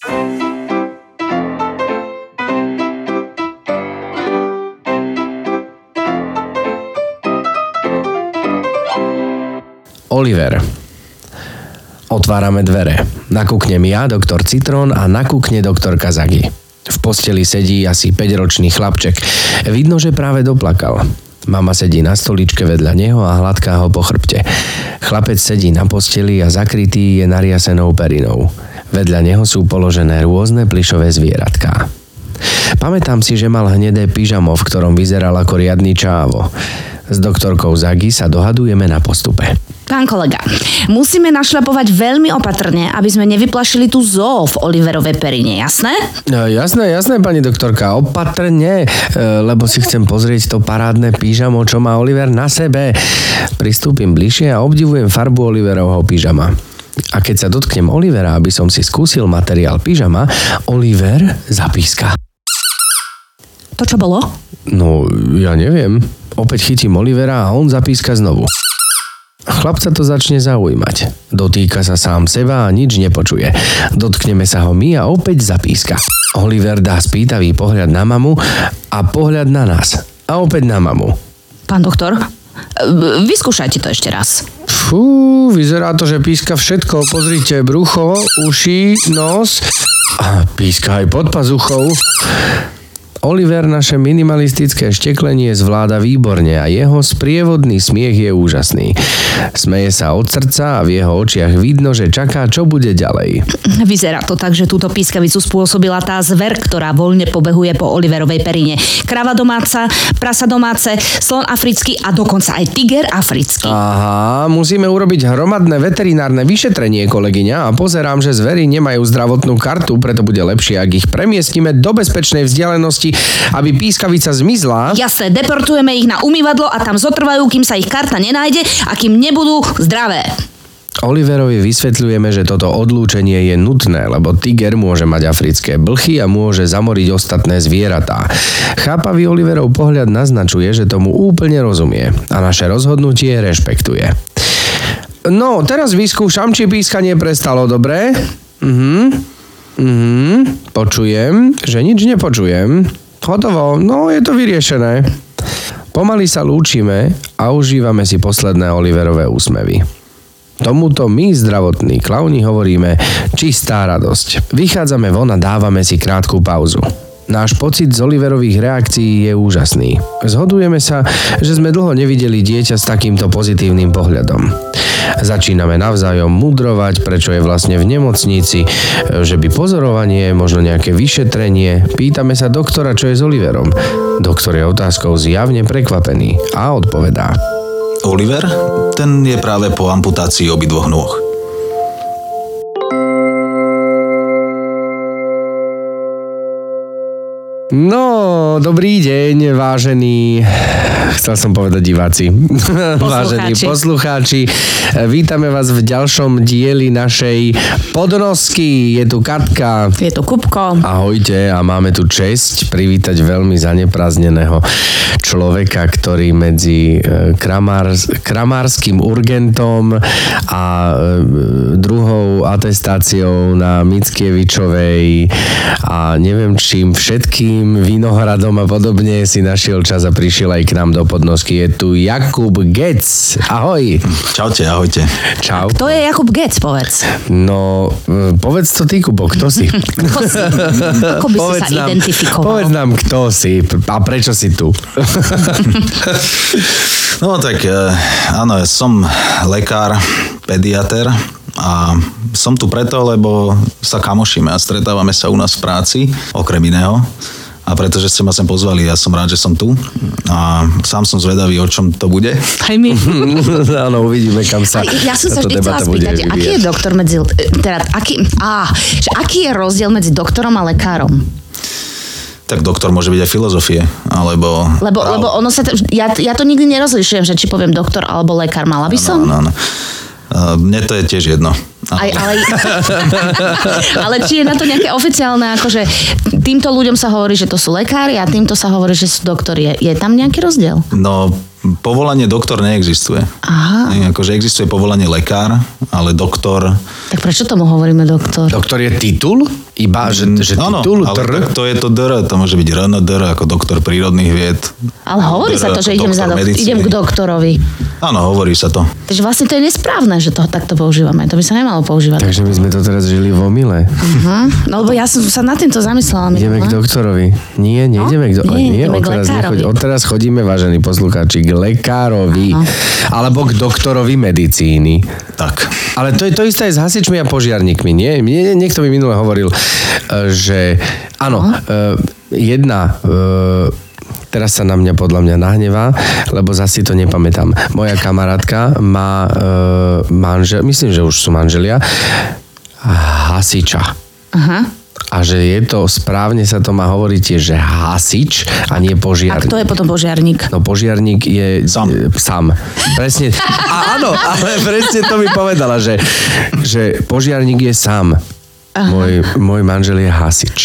Oliver. Otvárame dvere. Nakúknem ja, doktor Citrón a nakúkne doktor Kazagi. V posteli sedí asi 5-ročný chlapček. Vidno, že práve doplakal. Mama sedí na stoličke vedľa neho a hladká ho po chrbte. Chlapec sedí na posteli a zakrytý je nariasenou perinou. Vedľa neho sú položené rôzne plišové zvieratká. Pamätám si, že mal hnedé pyžamo, v ktorom vyzeral ako riadny čávo. S doktorkou Zagi sa dohadujeme na postupe. Pán kolega, musíme našľapovať veľmi opatrne, aby sme nevyplašili tú zoo v Oliverovej perine, jasné? No, jasné, jasné, pani doktorka, opatrne, e, lebo si chcem pozrieť to parádne pížamo, čo má Oliver na sebe. Pristúpim bližšie a obdivujem farbu Oliverovho pížama. A keď sa dotknem Olivera, aby som si skúsil materiál pyžama, Oliver zapíska. To čo bolo? No, ja neviem. Opäť chytím Olivera a on zapíska znovu. Chlapca to začne zaujímať. Dotýka sa sám seba a nič nepočuje. Dotkneme sa ho my a opäť zapíska. Oliver dá spýtavý pohľad na mamu a pohľad na nás. A opäť na mamu. Pán doktor, vyskúšajte to ešte raz. Fú, vyzerá to, že píska všetko. Pozrite, brucho, uši, nos a píska aj pod pazuchou. Oliver naše minimalistické šteklenie zvláda výborne a jeho sprievodný smiech je úžasný. Smeje sa od srdca a v jeho očiach vidno, že čaká, čo bude ďalej. Vyzerá to tak, že túto pískavicu spôsobila tá zver, ktorá voľne pobehuje po Oliverovej perine. Krava domáca, prasa domáce, slon africký a dokonca aj tiger africký. Aha, musíme urobiť hromadné veterinárne vyšetrenie, kolegyňa, a pozerám, že zvery nemajú zdravotnú kartu, preto bude lepšie, ak ich premiestnime do bezpečnej vzdialenosti aby pískavica zmizla. Jasné, deportujeme ich na umývadlo a tam zotrvajú, kým sa ich karta nenájde a kým nebudú zdravé. Oliverovi vysvetľujeme, že toto odlúčenie je nutné, lebo tiger môže mať africké blchy a môže zamoriť ostatné zvieratá. Chápavý Oliverov pohľad naznačuje, že tomu úplne rozumie a naše rozhodnutie rešpektuje. No, teraz vyskúšam, či pískanie prestalo, dobre? Mhm. Mhm. Počujem, že nič nepočujem. Hotovo, no je to vyriešené. Pomaly sa lúčime a užívame si posledné Oliverové úsmevy. Tomuto my, zdravotní klauni, hovoríme čistá radosť. Vychádzame von a dávame si krátku pauzu. Náš pocit z Oliverových reakcií je úžasný. Zhodujeme sa, že sme dlho nevideli dieťa s takýmto pozitívnym pohľadom. Začíname navzájom mudrovať, prečo je vlastne v nemocnici, že by pozorovanie, možno nejaké vyšetrenie. Pýtame sa doktora, čo je s Oliverom. Doktor je otázkou zjavne prekvapený a odpovedá. Oliver? Ten je práve po amputácii obidvoch nôh. No, dobrý deň, vážení, chcel som povedať diváci, vážení poslucháči. Vítame vás v ďalšom dieli našej podnosky. Je tu Katka. Je tu Kupko. Ahojte a máme tu česť privítať veľmi zaneprázdneného človeka, ktorý medzi e, kramár, kramárským urgentom a e, druhou atestáciou na Mickievičovej a neviem čím všetkým vinohradom a podobne si našiel čas a prišiel aj k nám do podnosky. Je tu Jakub Gec. Ahoj. Čaute, ahojte. Čau. Kto je Jakub Gec, povedz? No, e, povedz to ty, Kubo, kto si? kto si? Ako by povedz si sa nám, identifikoval? Povedz nám, kto si a prečo si tu. no tak, e, áno, ja som lekár, pediater a som tu preto, lebo sa kamošíme a stretávame sa u nás v práci, okrem iného a pretože ste ma sem pozvali, ja som rád, že som tu a sám som zvedavý, o čom to bude. Aj my. Áno, uvidíme, kam sa Ja som sa vždy chcela spýtať, aký je doktor medzi... Teda, aký, á, že aký je rozdiel medzi doktorom a lekárom? tak doktor môže byť aj filozofie, alebo... Lebo, lebo ono sa... T- ja, ja to nikdy nerozlišujem, že či poviem doktor alebo lekár. Mala by som? Áno, áno. Mne to je tiež jedno. Aj, ale, ale či je na to nejaké oficiálne, akože týmto ľuďom sa hovorí, že to sú lekári a týmto sa hovorí, že sú doktori. Je, je tam nejaký rozdiel? No, povolanie doktor neexistuje. Aha. Nie, Akože existuje povolanie lekár, ale doktor... Tak prečo tomu hovoríme doktor? Doktor je titul? Iba, že, že Áno, titul? ale tak to je to DR, to môže byť RNDR ako doktor prírodných vied. Ale hovorí sa to, DR že idem, za dok- medicíny. idem k doktorovi. Áno, hovorí sa to. Takže vlastne to je nesprávne, že to takto používame. To by sa nemalo používať. Takže my sme to teraz žili v omyle. Uh-huh. No lebo ja som sa nad týmto zamyslela. Ideme k minule. doktorovi. Nie, nejdeme k, do... No, Nie, nie, ideme k odteraz, lekárovi. nechoď, odteraz chodíme, vážení poslucháči, k lekárovi. Áno. Alebo k doktorovi medicíny. Tak. Ale to je to isté aj s hasičmi a požiarníkmi, nie? Mne, niekto mi minule hovoril, eh, že áno, eh, jedna eh, teraz sa na mňa podľa mňa nahnevá, lebo zasi to nepamätám. Moja kamarátka má eh, manžel, myslím, že už sú manželia, hasiča. Aha. A že je to, správne sa to má hovoriť tiež, že hasič a nie A požiarník. kto je potom požiarník? No požiarník je Sám. e, sám. Presne. A áno, ale presne to mi povedala, že, že požiarník je sám. Môj, môj manžel je hasič.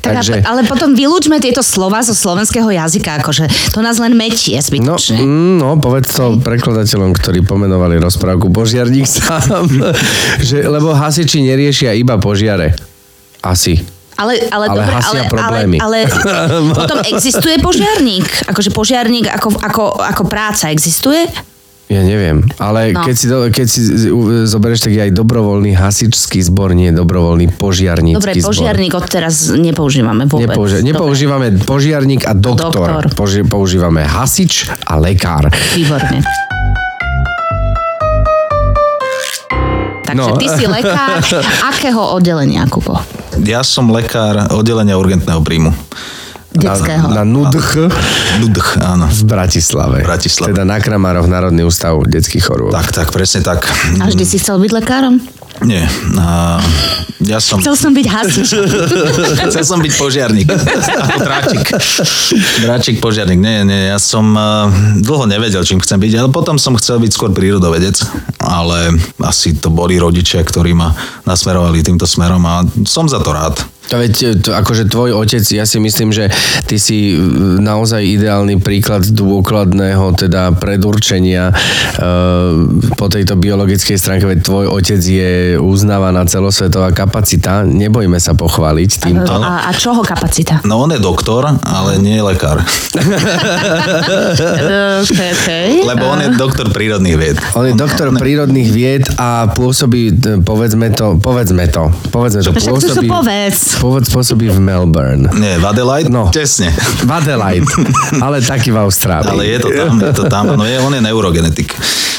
Tak Takže, a, ale potom vylúčme tieto slova zo slovenského jazyka, akože to nás len metie no, zbytočne. mm, no, povedz to prekladateľom, ktorí pomenovali rozprávku Požiarník sám. že, lebo hasiči neriešia iba požiare. Asi. Ale, ale, Ale dobre, ale, problémy. ale, ale potom existuje požiarník. Akože požiarník ako, ako, ako práca existuje? Ja neviem, ale No. keď, si, do, keď si zoberieš, tak je aj dobrovoľný hasičský zbor, nie dobrovoľný požiarnícky Dobre, zbor. požiarník odteraz nepoužívame vôbec. Nepouži- Dobre, nepoužívame požiarník a doktor. Doktor. Poži- používame hasič a lekár. Výborne. Takže No. ty si lekár akého oddelenia, Kubo? Ja som lekár oddelenia urgentného príjmu. Detského. Na, na NUDH Ludch, áno. v Bratislave. V Bratislave. Teda na Kramároch Národný ústav detských chorôb. Tak, tak, presne tak. A vždy si chcel byť lekárom? Nie. A ja som... Chcel som byť hasič. Chcel som byť požiarník. Dráčik. Dráčik požiarník. Nie, nie, ja som uh, dlho nevedel, čím chcem byť, ale potom som chcel byť skôr prírodovedec, ale asi to boli rodičia, ktorí ma nasmerovali týmto smerom a som za to rád. To veď, to, akože tvoj otec, ja si myslím, že ty si e, naozaj ideálny príklad dôkladného teda predurčenia e, po tejto biologickej stránke, veď tvoj otec je uznávaná celosvetová kapacita, nebojme sa pochváliť týmto. A, a čoho kapacita? No on je doktor, ale nie je lekár. okay, okay. Lebo on je doktor prírodných vied. On je doktor prírodných vied a pôsobí, t- povedzme to, povedzme to, povedzme to, Však to sú pôsobí, povedz. Povedz, pôsobí v Melbourne. Nie, v Adelaide? No. Tesne. V Adelaide, ale taký v Austrálii. Ale je to tam, je to tam. No je, on je neurogenetik.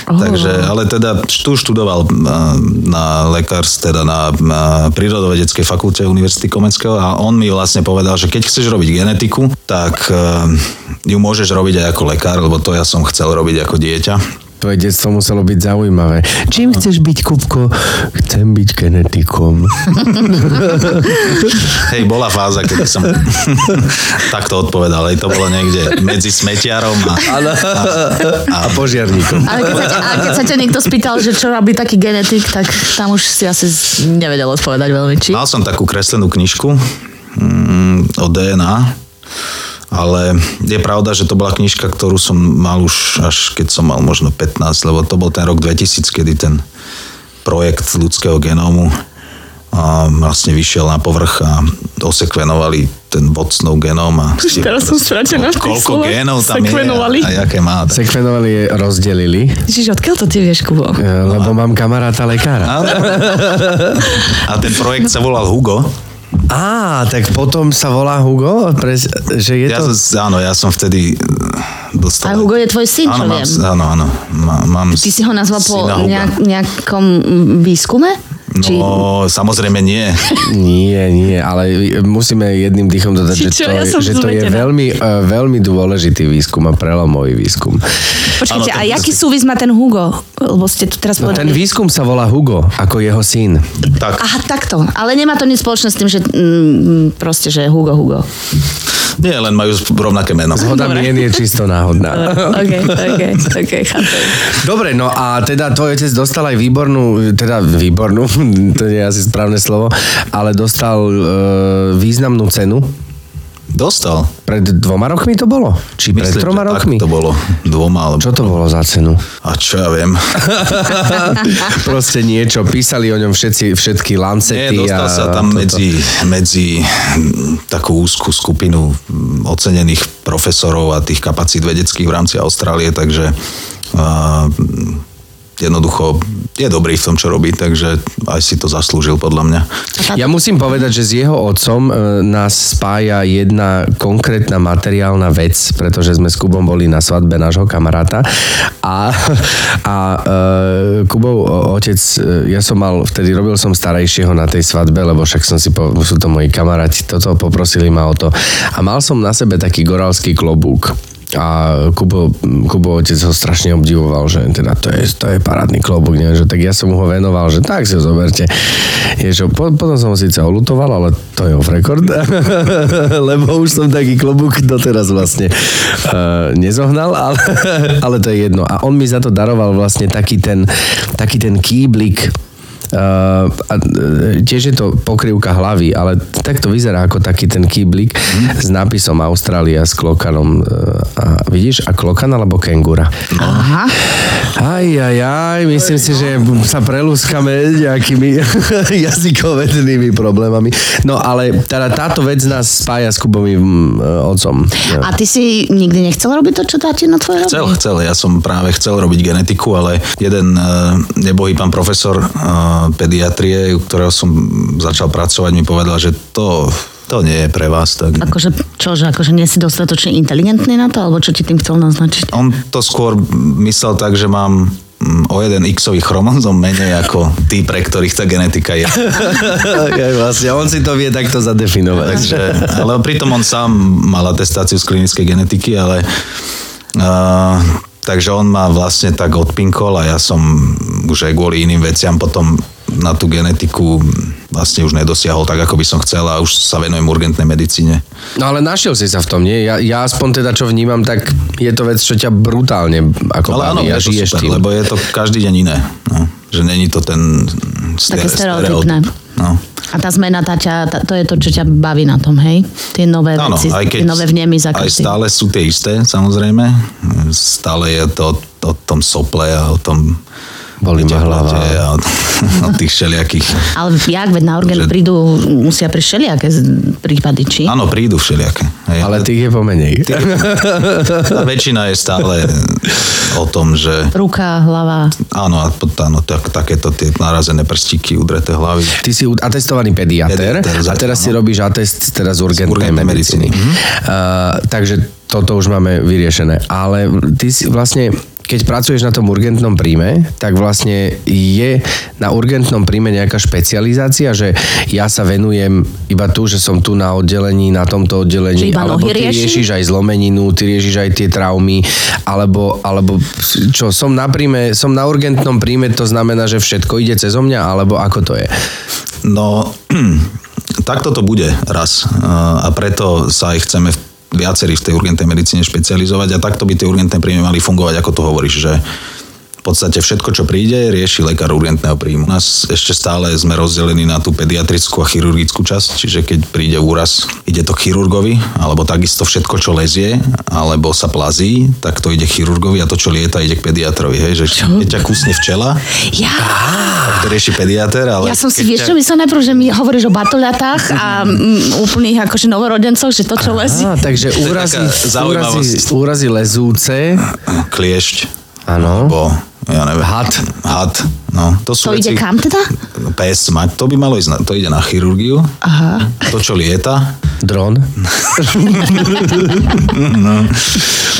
Oh. Takže, ale teda tu študoval a, na lekárs, teda na, na prírodovedeckej fakulte Univerzity Komenského a on mi vlastne povedal, že keď chceš robiť genetiku, tak uh, ju môžeš robiť aj ako lekár, lebo to ja som chcel robiť ako dieťa. Tvoje detstvo muselo byť zaujímavé. Čím chceš byť, Kupko? Chcem byť genetikom. Hej, bola fáza, keď som takto odpovedal. Hej, to bolo niekde medzi smetiarom a, A požiarníkom. Ale keď, sa, ale keď sa ťa niekto spýtal, že čo robí taký genetik, tak tam už si asi nevedel odpovedať veľmi, či? Mal som takú kreslenú knižku mm, o DNA, ale je pravda, že to bola knižka, ktorú som mal už až keď som mal možno 15, lebo to bol ten rok 2000, kedy ten projekt ľudského genómu a vlastne vyšiel na povrch a osekvenovali ten vocnov genóm a teraz som stratená v tých koľko génov tam Sekvenovali. je a, a jaké má. Sekvenovali je, rozdelili, Čiže odkiaľ to ty vieš, Kubo? e, lebo mám kamaráta lekára. Áno. A ten projekt sa volal Hugo. Á, tak potom sa volá Hugo? Pres, že je Ja to... som, áno, ja som vtedy dostal... A Hugo je tvoj syn, čo áno, mám, viem. áno, áno. Má, mám Ty si ho nazval po nejak, nejakom výskume? Či... No, samozrejme nie. Nie, nie, ale musíme jedným dýchom dodať, Či že čo? to, Ja že to je veľmi, e, veľmi dôležitý výskum a prelomový výskum. Počkajte, Áno, a ten- jaký súvis má ten Hugo? Lebo ste tu teraz No, ten výskum sa volá Hugo, ako jeho syn. Tak, Aha, takto. Ale nemá to nič spoločné s tým, že mm, proste, že Hugo, Hugo. Nie, len majú rovnaké meno. Zhoda mien je čisto náhodná. OK, OK, OK, chápem. Dobre, no a teda tvoj otec dostal aj výbornú, teda výbornú, to nie je asi správne slovo, ale dostal e, významnú cenu Dostal. Pred dvoma rokmi to bolo? Či pred Myslím, troma že tak rokmi? to bolo. Dvoma, alebo... Čo to bolo za cenu? A čo ja viem. Proste niečo, písali o ňom všetci, všetky Nie, lancety. dostal a sa tam toto. medzi, medzi takú úzkú skupinu ocenených profesorov a tých kapacít vedeckých v rámci Austrálie, takže uh, jednoducho je dobrý v tom, čo robí, takže aj si to zaslúžil podľa mňa. Ja musím povedať, že s jeho otcom e, nás spája jedna konkrétna materiálna vec, pretože sme s Kubom boli na svadbe nášho kamaráta a, a e, Kubov otec, e, ja som mal, vtedy robil som starejšieho na tej svadbe, lebo však som si, po, sú to moji kamaráti, toto poprosili ma o to. A mal som na sebe taký goralský klobúk. A Kubo, Kubo otec ho strašne obdivoval, že teda to je, to je parádny klobúk, nie? Že, tak ja som ho venoval, že tak si ho zoberte. Je, že, po, potom som ho síce olutoval, ale to je off record, lebo už som taký klobúk doteraz vlastne uh, nezohnal, ale, ale to je jedno. A on mi za to daroval vlastne taký ten, taký ten kýblik, a, e, tiež je to pokrývka hlavy, ale tak to vyzerá ako taký ten kýblik s nápisom Austrália s klokanom. Uh, a vidíš, a klokan alebo kengura. Aha. Aj, aj, aj, myslím si, že sa prelúskame nejakými jazykovednými problémami. No ale teda táto vec nás spája s Kubovým uh, otcom. A ty si nikdy nechcel robiť to, čo tatino tvoje robí? Chcel, chcel, ja som práve chcel robiť genetiku, ale jeden uh, nebohý pán profesor uh, pediatrie, u ktorého som začal pracovať, mi povedal, že to, to nie je pre vás. Tak Akože, čože, akože nie si dostatočne inteligentný na to, alebo čo ti tým chcel naznačiť? On to skôr myslel tak, že mám mm, o jeden x-ový chromozom menej ako tí, pre ktorých tá genetika je. okay, vlastne, on si to vie takto zadefinovať. Takže, ale pritom on sám mal atestáciu z klinickej genetiky, ale uh, takže on ma vlastne tak odpinkol a ja som už aj kvôli iným veciam potom na tú genetiku vlastne už nedosiahol tak, ako by som chcel a už sa venujem urgentnej medicíne. No ale našiel si sa v tom, nie? Ja, ja aspoň teda čo vnímam, tak je to vec, čo ťa brutálne ako Ale áno, baví a je to žiješ super, tým. lebo je to každý deň iné. No. Že není to ten Také stere- stereotypné. stereotyp. No. A tá zmena, tá ťa, tá, to je to, čo ťa baví na tom, hej? Tie nové Áno, veci, aj keď tie nové vnemy za aj stále sú tie isté, samozrejme. Stále je to o tom sople a o tom Bolí ma hlava. A o, o tých všelijakých... Ale jak, veď na orgán Že- prídu, musia pri všelijaké z- prípady, či? Áno, prídu všelijaké. Hej, Ale tých je pomenej. tá väčšina je stále o tom, že Ruka, hlava. áno, a pot- áno tak, takéto tie narazené prstíky, udreté hlavy. Ty si atestovaný pediatér Pediatér, a teraz si áno. robíš atest teraz z urgentnej, urgentnej medicíny. medicíny. Uh, takže toto už máme vyriešené. Ale ty si vlastne keď pracuješ na tom urgentnom príjme, tak vlastne je na urgentnom príjme nejaká špecializácia, že ja sa venujem iba tu, že som tu na oddelení, na tomto oddelení, iba alebo ty rieši? riešiš aj zlomeninu, ty riešiš aj tie traumy, alebo, alebo čo, som na príjme, som na urgentnom príjme, to znamená, že všetko ide cez mňa, alebo ako to je? No, takto to bude raz. A preto sa aj chceme v- viacerí v tej urgentnej medicíne špecializovať a takto by tie urgentné príjmy mali fungovať, ako to hovoríš, že v podstate všetko, čo príde, rieši lekár urgentného príjmu. U nás ešte stále sme rozdelení na tú pediatrickú a chirurgickú časť, čiže keď príde úraz, ide to k chirurgovi, alebo takisto všetko, čo lezie, alebo sa plazí, tak to ide chirurgovi a to, čo lieta, ide k pediatrovi. Hej? Že keď ťa kusne včela, Ja, to rieši pediater, ale... ja som si, vieš ťa- čo, myslel najprv, že mi hovoríš o batoľatách a mm, úplných akože novorodencoch, že to, čo lezí. Takže úrazy, úrazy, úrazy lezúce, kliešť. Áno. Alebo, ja neviem. Had. Had. No, to sú To ide veci, kam teda? Pes mať, to by malo ísť, na, to ide na chirurgiu. Aha. To, čo lieta. dron.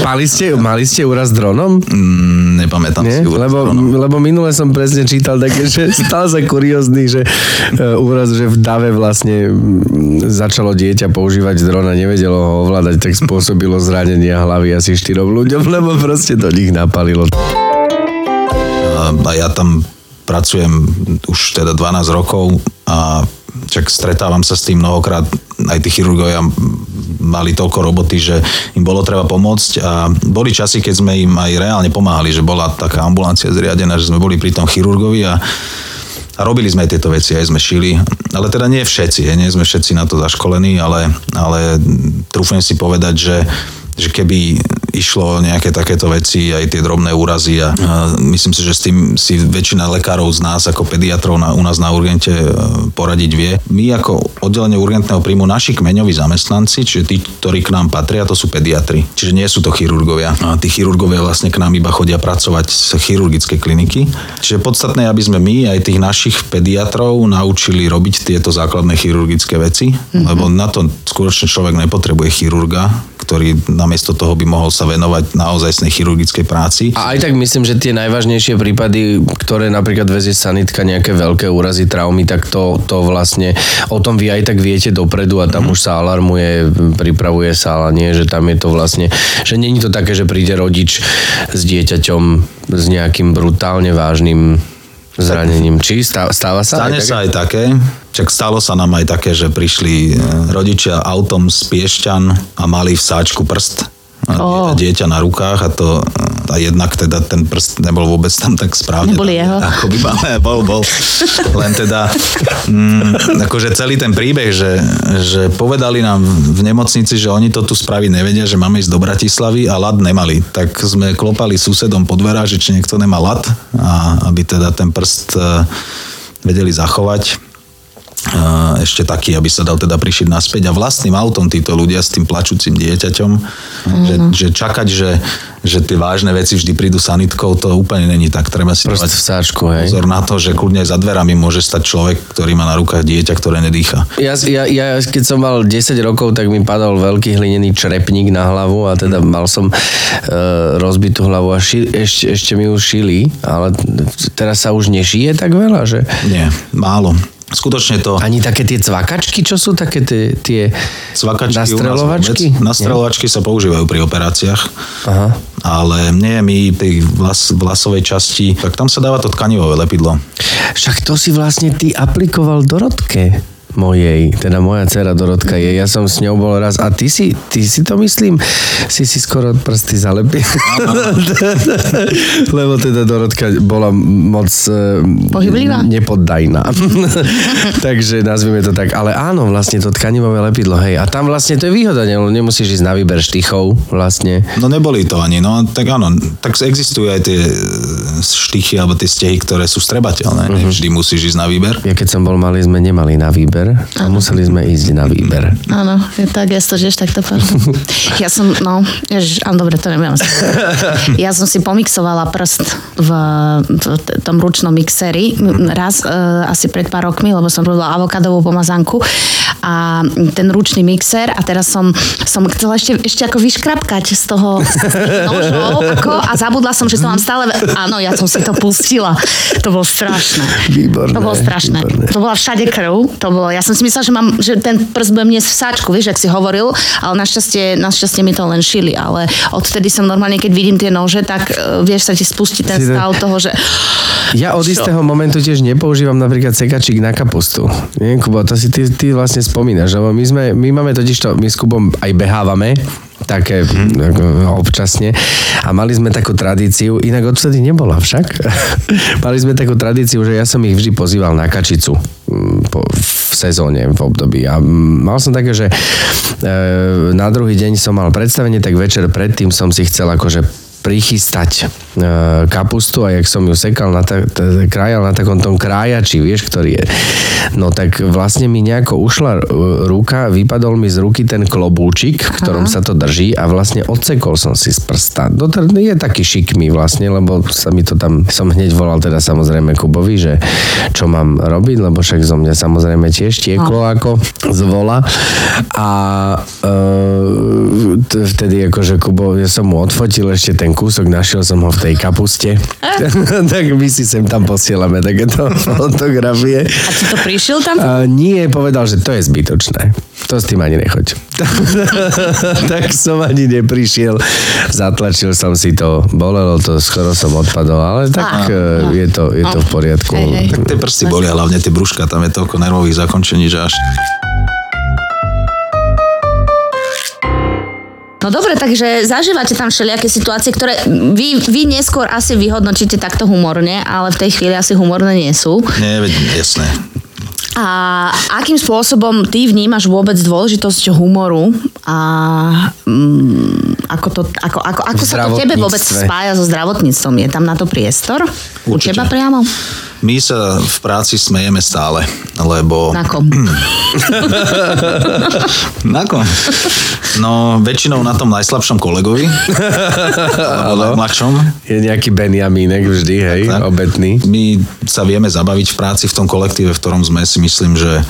mali, ste, mali ste úraz dronom? Mm, nepamätám Nie? si. úraz Lebo, dronom. lebo minule som presne čítal také, že stal sa kuriózny, že e, úraz, že v dave vlastne mm, začalo dieťa používať dron a nevedelo ho ovládať, tak spôsobilo zranenia hlavy asi štyrom ľuďom, lebo proste to nich napalilo. A, ja tam pracujem už teda 12 rokov a čak stretávam sa s tým mnohokrát. Aj tí chirurgovia mali toľko roboty, že im bolo treba pomôcť a boli časy, keď sme im aj reálne pomáhali, že bola taká ambulancia zriadená, že sme boli pri tom chirurgovi a a robili sme aj tieto veci, aj sme šili ale teda nie všetci, nie sme všetci na to zaškolení, ale, ale trúfam si povedať, že že keby išlo nejaké takéto veci, aj tie drobné úrazy a, a myslím si, že s tým si väčšina lekárov z nás ako pediatrov na, u nás na urgente e, poradiť vie. My ako oddelenie urgentného príjmu, naši kmeňoví zamestnanci, čiže tí, ktorí k nám patria, to sú pediatri. Čiže nie sú to chirurgovia. A tí chirurgovia vlastne k nám iba chodia pracovať z chirurgickej kliniky. Čiže podstatné, aby sme my aj tých našich pediatrov naučili robiť tieto základné chirurgické veci, mm-hmm. lebo na to skutočne človek nepotrebuje chirurga, ktorý namiesto toho by mohol sa venovať naozajstnej chirurgickej práci. A aj tak myslím, že tie najvážnejšie prípady, ktoré napríklad vezie sanitka, nejaké veľké úrazy, traumy, tak to, to vlastne o tom vy aj tak viete dopredu a tam mm. už sa alarmuje, pripravuje sa, ale nie, že tam je to vlastne, že není to také, že príde rodič s dieťaťom s nejakým brutálne vážnym zranením. Či stáva, stáva sa? Stane aj sa aj také. Čak stalo sa nám aj také, že prišli e, rodičia autom z Piešťan a mali v sáčku prst a dieťa na rukách a to a jednak teda ten prst nebol vôbec tam tak správne. Neboli jeho. Ako by mal, bol, bol. Len teda mm, akože celý ten príbeh, že, že povedali nám v nemocnici, že oni to tu spraviť nevedia, že máme ísť do Bratislavy a lad nemali. Tak sme klopali susedom po dverách, že či niekto nemá lad a aby teda ten prst e, vedeli zachovať ešte taký, aby sa dal teda prišiť naspäť a vlastným autom títo ľudia s tým plačúcim dieťaťom, mm. že, že čakať, že, že tie vážne veci vždy prídu sanitkou, to úplne není tak. Treba si dávať v sáčku, hej. pozor na to, že kľudne aj za dverami môže stať človek, ktorý má na rukách dieťa, ktoré nedýcha. Ja, ja, ja keď som mal 10 rokov, tak mi padol veľký hlinený črepník na hlavu a teda mal som e, rozbitú hlavu a ši, ešte, ešte mi už šili, ale teraz sa už nešije tak veľa, že... Nie, málo. Skutočne to... Ani také tie cvakačky, čo sú také tie, tie cvakačky nastrelovačky? Nastrelovačky sa používajú pri operáciách. Aha. Ale nie, my tej vlas, vlasovej časti, tak tam sa dáva to tkanivové lepidlo. Však to si vlastne ty aplikoval Dorotke mojej, teda moja dcera Dorotka je, ja som s ňou bol raz a ty si, ty si to myslím, si si skoro prsty zalepil. Lebo teda Dorotka bola moc e, Pohyblivá? nepoddajná. Takže nazvime to tak. Ale áno, vlastne to tkanivové lepidlo, hej. A tam vlastne to je výhoda, ne? nemusíš ísť na výber štychov vlastne. No neboli to ani, no tak áno, tak existujú aj tie e, štychy alebo tie stehy, ktoré sú strebateľné. Uh-huh. Nevždy musíš ísť na výber. Ja keď som bol malý, sme nemali na výber výber a museli sme ísť na výber. Áno, je tak, ja to tiež takto Ja som, no, ježiš, áno, dobre, to neviem. Ja som si pomixovala prst v, v tom ručnom mixeri raz, uh, asi pred pár rokmi, lebo som robila avokadovú pomazanku a ten ručný mixer a teraz som, som chcela ešte, ešte ako vyškrapkať z toho nožov ako, a zabudla som, že to mám stále... Áno, ja som si to pustila. To bolo strašné. Výborné. To bolo strašné. Výborné. To bola všade krv. To bolo, ja som si myslela, že, mám, že ten prst budem niesť v sáčku, vieš, ak si hovoril, ale našťastie, našťastie mi to len šili, ale odtedy som normálne, keď vidím tie nože, tak uh, vieš sa ti spustiť ten stav toho, že... Ja od Čo? istého momentu tiež nepoužívam napríklad sekačík na kapustu. Nie, Kubo, to si ty, ty vlastne spomínaš, lebo my, sme, my máme totiž to, my s Kubom aj behávame, také mm. občasne. A mali sme takú tradíciu, inak odvtedy nebola však. mali sme takú tradíciu, že ja som ich vždy pozýval na kačicu mm, po, v sezóne, v období. A mal som také, že e, na druhý deň som mal predstavenie, tak večer predtým som si chcel akože prichystať e, kapustu a jak som ju sekal, na ta, ta, krajal na takom tom krájači, vieš, ktorý je. No tak vlastne mi nejako ušla ruka, vypadol mi z ruky ten klobúčik, v ktorom Aha. sa to drží a vlastne odsekol som si z prsta. Dotr- je taký šikmý vlastne, lebo sa mi to tam, som hneď volal teda samozrejme Kubovi, že čo mám robiť, lebo však zo mňa samozrejme tiež tieklo no. ako z vola. A e, vtedy akože Kubo, ja som mu odfotil ešte ten ten kúsok, našiel som ho v tej kapuste. tak my si sem tam posielame takéto fotografie. A ti to prišiel tam? A nie, povedal, že to je zbytočné. To s tým ani nechoď. tak som ani neprišiel. Zatlačil som si to, bolelo to, skoro som odpadol, ale tak a, e, je, to, je to v poriadku. Hej, hej. Tak tie prsty boli, hlavne tie brúška, tam je toľko nervových zakončení, že až... No dobre, takže zažívate tam všelijaké situácie, ktoré vy, vy neskôr asi vyhodnotíte takto humorne, ale v tej chvíli asi humorné nie sú. Nie, jasné. A akým spôsobom ty vnímaš vôbec dôležitosť humoru a mm, ako, to, ako, ako, ako sa to tebe vôbec spája so zdravotníctvom? Je tam na to priestor? U Určite. teba priamo? My sa v práci smejeme stále, lebo... Na kom? Na kom? No, väčšinou na tom najslabšom kolegovi. alebo najmladšom. Je nejaký Benjamínek vždy, hej, Tak. obetný. My sa vieme zabaviť v práci v tom kolektíve, v ktorom sme si myslím, že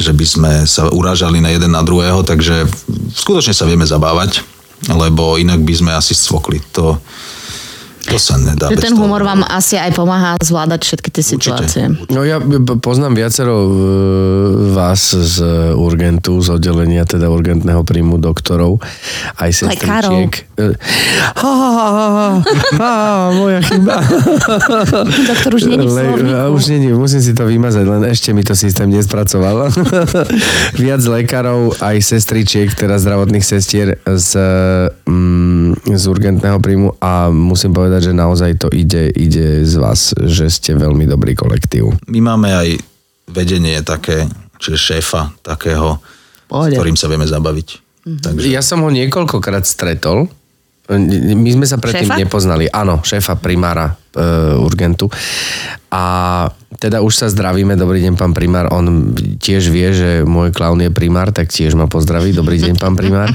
že by sme sa urážali na jeden na druhého, takže skutočne sa vieme zabávať, lebo inak by sme asi scvokli. To, to sa nedá. Že bez ten toho. humor vám asi aj pomáha zvládať všetky tie situácie. No ja poznám viacero vás z urgentu, z oddelenia teda urgentného príjmu doktorov, aj sestričiek. Ha, ha, ha, ha, ha, ha, moja chyba. Doktor už není už není, musím si to vymazať, len ešte mi to systém nespracoval. Viac lekárov, aj sestričiek, teda zdravotných sestier z, mm, z urgentného príjmu a musím povedať, že naozaj to ide, ide z vás, že ste veľmi dobrý kolektív. My máme aj vedenie také, čiže šéfa takého, Pohode. s ktorým sa vieme zabaviť. Takže Ja som ho niekoľkokrát stretol. My sme sa predtým Šéfa? nepoznali. Áno, šéfa primára e, Urgentu. A teda už sa zdravíme. Dobrý deň, pán primár. On tiež vie, že môj klaun je primár, tak tiež ma pozdraví. Dobrý deň, pán primár.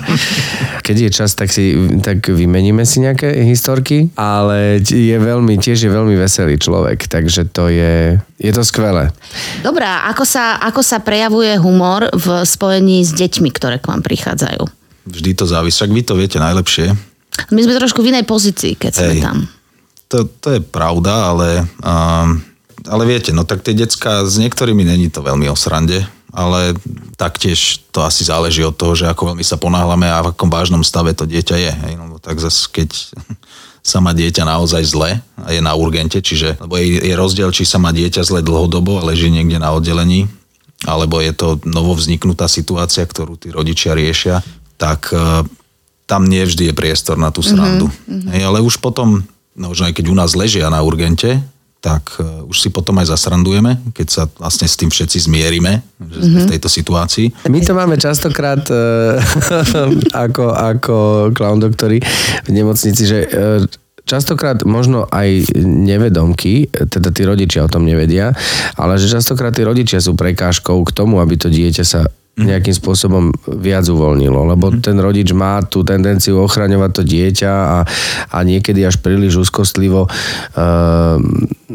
Keď je čas, tak, si, tak vymeníme si nejaké historky, ale je veľmi, tiež je veľmi veselý človek, takže to je, je to skvelé. Dobrá, ako sa, ako sa prejavuje humor v spojení s deťmi, ktoré k vám prichádzajú? vždy to závisí. Však vy to viete najlepšie. My sme trošku v inej pozícii, keď sme Hej. tam. To, to je pravda, ale, um, ale viete, no tak tie decka s niektorými není to veľmi o srande, ale taktiež to asi záleží od toho, že ako veľmi sa ponáhľame a v akom vážnom stave to dieťa je. Hej, no, tak zase keď sa má dieťa naozaj zle a je na urgente, čiže lebo je, je rozdiel, či sa má dieťa zle dlhodobo a leží niekde na oddelení, alebo je to novovzniknutá situácia, ktorú tí rodičia riešia, tak eh, tam nie vždy je priestor na tú srandu. Mm-hmm. Hej, ale už potom, no už aj keď u nás ležia na urgente, tak uh, už si potom aj zasrandujeme, keď sa vlastne s tým všetci zmierime, že sme v tejto situácii. My to máme častokrát e, ako, ako clown doktori v nemocnici, že e, častokrát možno aj nevedomky, teda tí rodičia o tom nevedia, ale že častokrát tí rodičia sú prekážkou k tomu, aby to dieťa sa nejakým spôsobom viac uvoľnilo, lebo ten rodič má tú tendenciu ochraňovať to dieťa a, a niekedy až príliš úzkostlivo uh,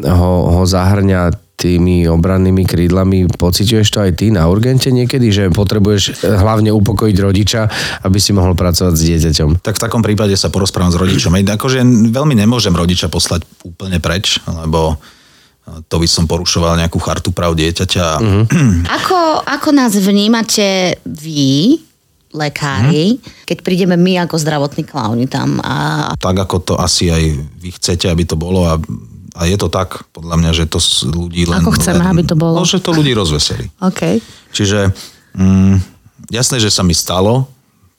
ho, ho zahrňa tými obrannými krídlami. Pociťuješ to aj ty na urgente niekedy, že potrebuješ eh, hlavne upokojiť rodiča, aby si mohol pracovať s dieťaťom? Tak v takom prípade sa porozprávam s rodičom. Akože veľmi nemôžem rodiča poslať úplne preč, lebo to by som porušoval nejakú chartu práv dieťaťa. Mm-hmm. Ako, ako nás vnímate vy, lekári, keď prídeme my ako zdravotní klauni tam a Tak ako to asi aj vy chcete, aby to bolo a, a je to tak, podľa mňa, že to s- ľudí len... Ako chceme, len, aby to bolo. No, že to ľudí rozveselí. OK. Čiže mm, jasné, že sa mi stalo,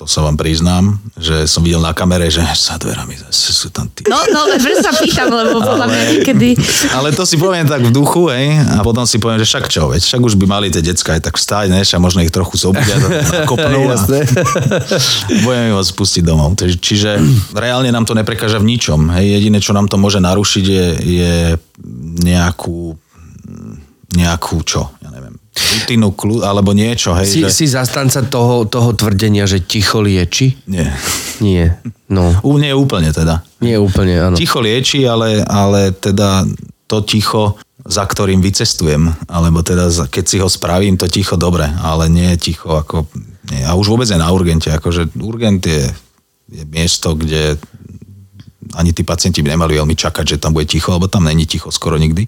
to sa vám priznám, že som videl na kamere, že za dverami zase sú tam tí. No, no, preto sa pýtam, lebo podľa mňa niekedy... Ale to si poviem tak v duchu, hej, a potom si poviem, že však čo, veď však už by mali tie decka aj tak vstať, ne, však možno ich trochu zobudia, kopnú a budeme ho spustiť domov. Čiže, čiže reálne nám to neprekáža v ničom. Hej, jediné, čo nám to môže narušiť, je, je nejakú, nejakú čo, ja neviem, rutinu, kľu, alebo niečo, hej, Si, že... si zastanca toho, toho tvrdenia, že ticho lieči? Nie. Nie. No, U, nie úplne teda. nie úplne, áno. Ticho lieči, ale, ale teda to ticho, za ktorým vycestujem, alebo teda za- keď si ho spravím, to ticho dobre, ale nie je ticho ako... Nie. A už vôbec je na urgente, akože urgent je, je miesto, kde ani tí pacienti by nemali veľmi čakať, že tam bude ticho, lebo tam není ticho skoro nikdy.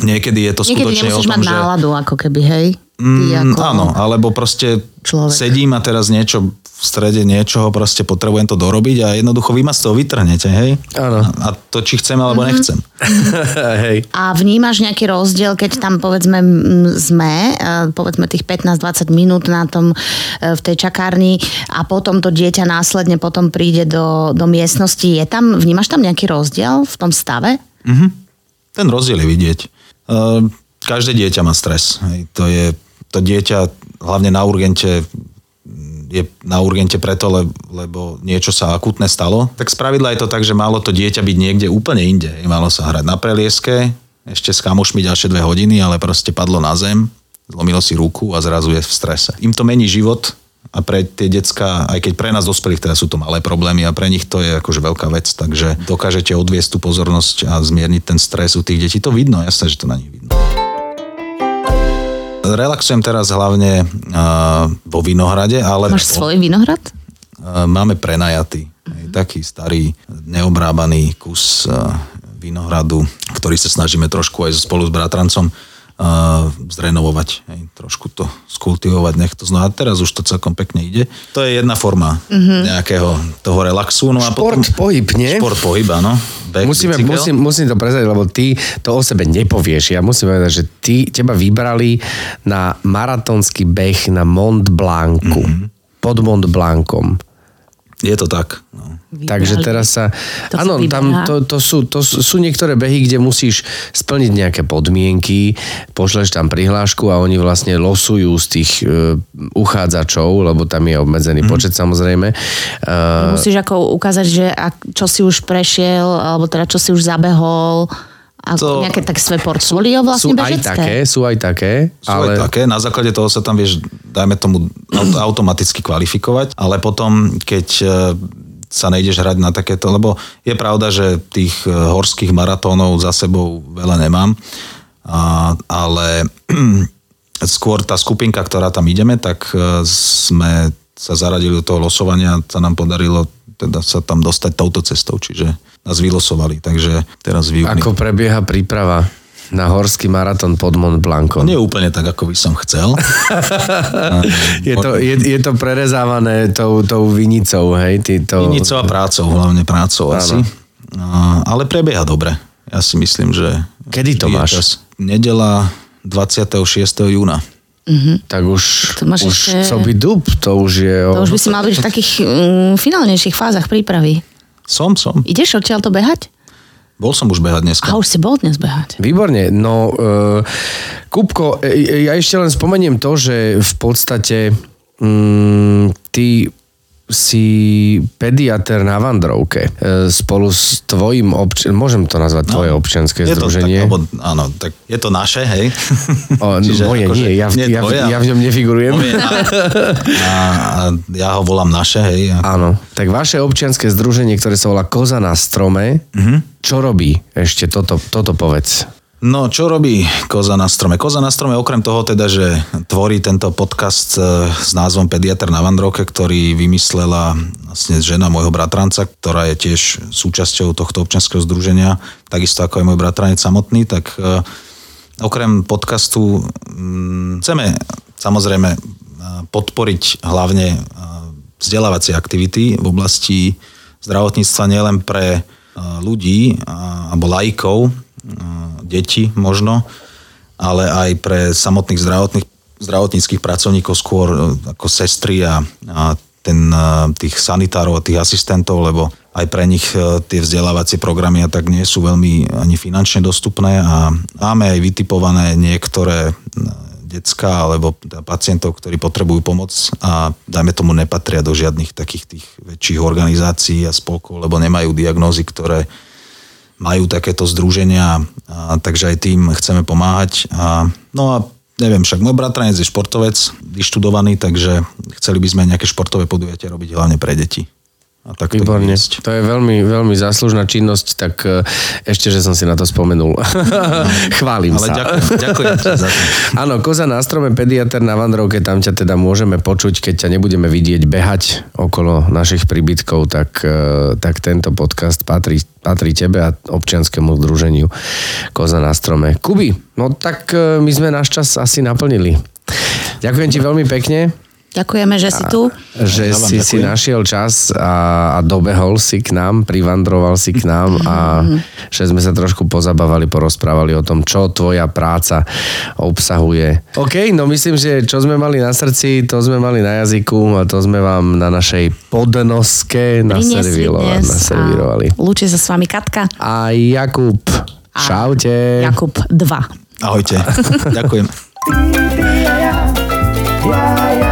Niekedy je to Niekedy skutočne o nemusíš tom, mať že... náladu, ako keby, hej? Ty Mm, ako... Áno, alebo proste človek. sedím a teraz niečo v strede niečoho, proste potrebujem to dorobiť a jednoducho vy ma z toho vytrhnete, hej? Áno. A, a to či chcem alebo Mhm. nechcem. Hej. A vnímaš nejaký rozdiel, keď tam povedzme sme, e, povedzme tých 15-20 minút na tom, e, v tej čakárni a potom to dieťa následne potom príde do, do miestnosti. Je tam, vnímaš tam nejaký rozdiel v tom stave? Mhm. Ten rozdiel je vidieť. Uh, každé dieťa má stres. To je, to dieťa hlavne na urgente je na urgente preto, le, lebo niečo sa akutné stalo. Tak spravidla je to tak, že malo to dieťa byť niekde úplne inde. Malo sa hrať na prelieske, ešte s kamošmi ďalšie dve hodiny, ale proste padlo na zem, zlomilo si ruku a zrazu je v strese. Im to mení život a pre tie decka, aj keď pre nás dospelých teda sú to malé problémy a pre nich to je akože veľká vec, takže dokážete odviesť tú pozornosť a zmierniť ten stres u tých detí. To vidno, jasné, že to na nich vidno. Relaxujem teraz hlavne uh, vo Vinohrade, ale... Máš svoj vinohrad? Uh, máme prenajatý. Mm-hmm. Taký starý, neobrábaný kus uh, vinohradu, ktorý sa snažíme trošku aj spolu s bratrancom uh, zrenovovať, hej, trošku to skultivovať, nech to znamená. Teraz už to celkom pekne ide. To je jedna forma mm-hmm. nejakého toho relaxu. No a šport, potom, pohyb, nie? Šport, pohyb, áno. Back, Musíme, musím, musím to prezrieť, lebo ty to o sebe nepovieš. Ja musím povedať, že ty, teba vybrali na maratónsky beh na Mont Blancu. Mm-hmm. Pod Mont Blancom. Je to tak. No. Vybrali. Takže teraz sa... áno, tam to, to, sú, to sú niektoré behy, kde musíš splniť nejaké podmienky, pošleš tam prihlášku a oni vlastne losujú z tých uh, uchádzačov, lebo tam je obmedzený mm. počet samozrejme. Uh, musíš ako ukázať, že ak, čo si už prešiel, alebo teda čo si už zabehol, a to, nejaké tak svoje portfolio vlastne sú bežecké? aj také, sú aj také. Sú ale... aj také, na základe toho sa tam vieš, dajme tomu automaticky kvalifikovať, ale potom, keď e, sa nejdeš hrať na takéto, lebo je pravda, že tých e, horských maratónov za sebou veľa nemám, a, ale skôr tá skupinka, ktorá tam ideme, tak e, sme sa zaradili do toho losovania, sa nám podarilo teda sa tam dostať touto cestou, čiže nás vylosovali, takže teraz v Ako prebieha príprava? na horský maratón pod Mont Blancom. Nie úplne tak, ako by som chcel. je, to, je, je to prerezávané tou, tou vinicou, hej? Ty to... Vinicou a prácou, hlavne prácou ano. asi. No, ale prebieha dobre. Ja si myslím, že... Kedy to máš? Čas. Nedela 26. júna. Mm-hmm. Tak už, to už ešte... co by dub, to už je... To už by si mal byť v takých um, finálnejších fázach prípravy. Som, som. Ideš odtiaľ to behať? Bol som už behať dneska. A už si bol dnes behať. Výborne. No, uh, Kupko, e, ja ešte len spomeniem to, že v podstate um, ty si pediater na Vandrovke e, spolu s tvojim obč- môžem to nazvať tvoje no, občianske je združenie? To tak, alebo, áno, tak je to naše, hej? O, Čiže, moje akože, nie, ja, nie ja, tvoje, ja v ňom nefigurujem. A, a, a ja ho volám naše, hej? Áno, tak vaše občianske združenie, ktoré sa volá Koza na strome, uh-huh. čo robí? Ešte toto, toto povedz. No, čo robí Koza na strome? Koza na strome okrem toho teda, že tvorí tento podcast e, s názvom Pediatr na Vandroke, ktorý vymyslela vlastne žena môjho bratranca, ktorá je tiež súčasťou tohto občanského združenia, takisto ako aj môj bratranec samotný, tak e, okrem podcastu mm, chceme samozrejme e, podporiť hlavne vzdelávacie aktivity v oblasti zdravotníctva nielen pre ľudí alebo laikov, deti možno, ale aj pre samotných zdravotných, zdravotníckých pracovníkov skôr e, ako sestry a, a ten, e, tých sanitárov a tých asistentov, lebo aj pre nich e, tie vzdelávacie programy a tak nie sú veľmi ani finančne dostupné a máme aj vytipované niektoré decka alebo teda pacientov, ktorí potrebujú pomoc a dajme tomu nepatria do žiadnych takých tých väčších organizácií a spolkov, lebo nemajú diagnózy, ktoré majú takéto združenia, a, takže aj tým chceme pomáhať. A, no a neviem, však môj bratranec je športovec, vyštudovaný, takže chceli by sme nejaké športové podujatia robiť hlavne pre deti. A tak Výborne. To, to je veľmi, veľmi záslužná činnosť, tak e, ešte, že som si na to spomenul. Chválim Ale sa. Ďakujem, ďakujem za to. Áno, koza na strome pediater na Vandrovke, tam ťa teda môžeme počuť, keď ťa nebudeme vidieť behať okolo našich príbytkov, tak, e, tak tento podcast patrí, patrí tebe a občianskému združeniu Koza na strome. Kuby, no tak e, my sme náš čas asi naplnili. Ďakujem ti veľmi pekne. Ďakujeme, že si tu. A, že ja si ďakujem. si našiel čas a, a dobehol si k nám, privandroval si k nám a mm-hmm. že sme sa trošku pozabávali, porozprávali o tom, čo tvoja práca obsahuje. OK, no myslím, že čo sme mali na srdci, to sme mali na jazyku a to sme vám na našej podnoske naservírovali. Lúči sa s vami Katka. A Jakub. A Čaute. Jakub 2. Ahojte. Ďakujem. Yeah, yeah.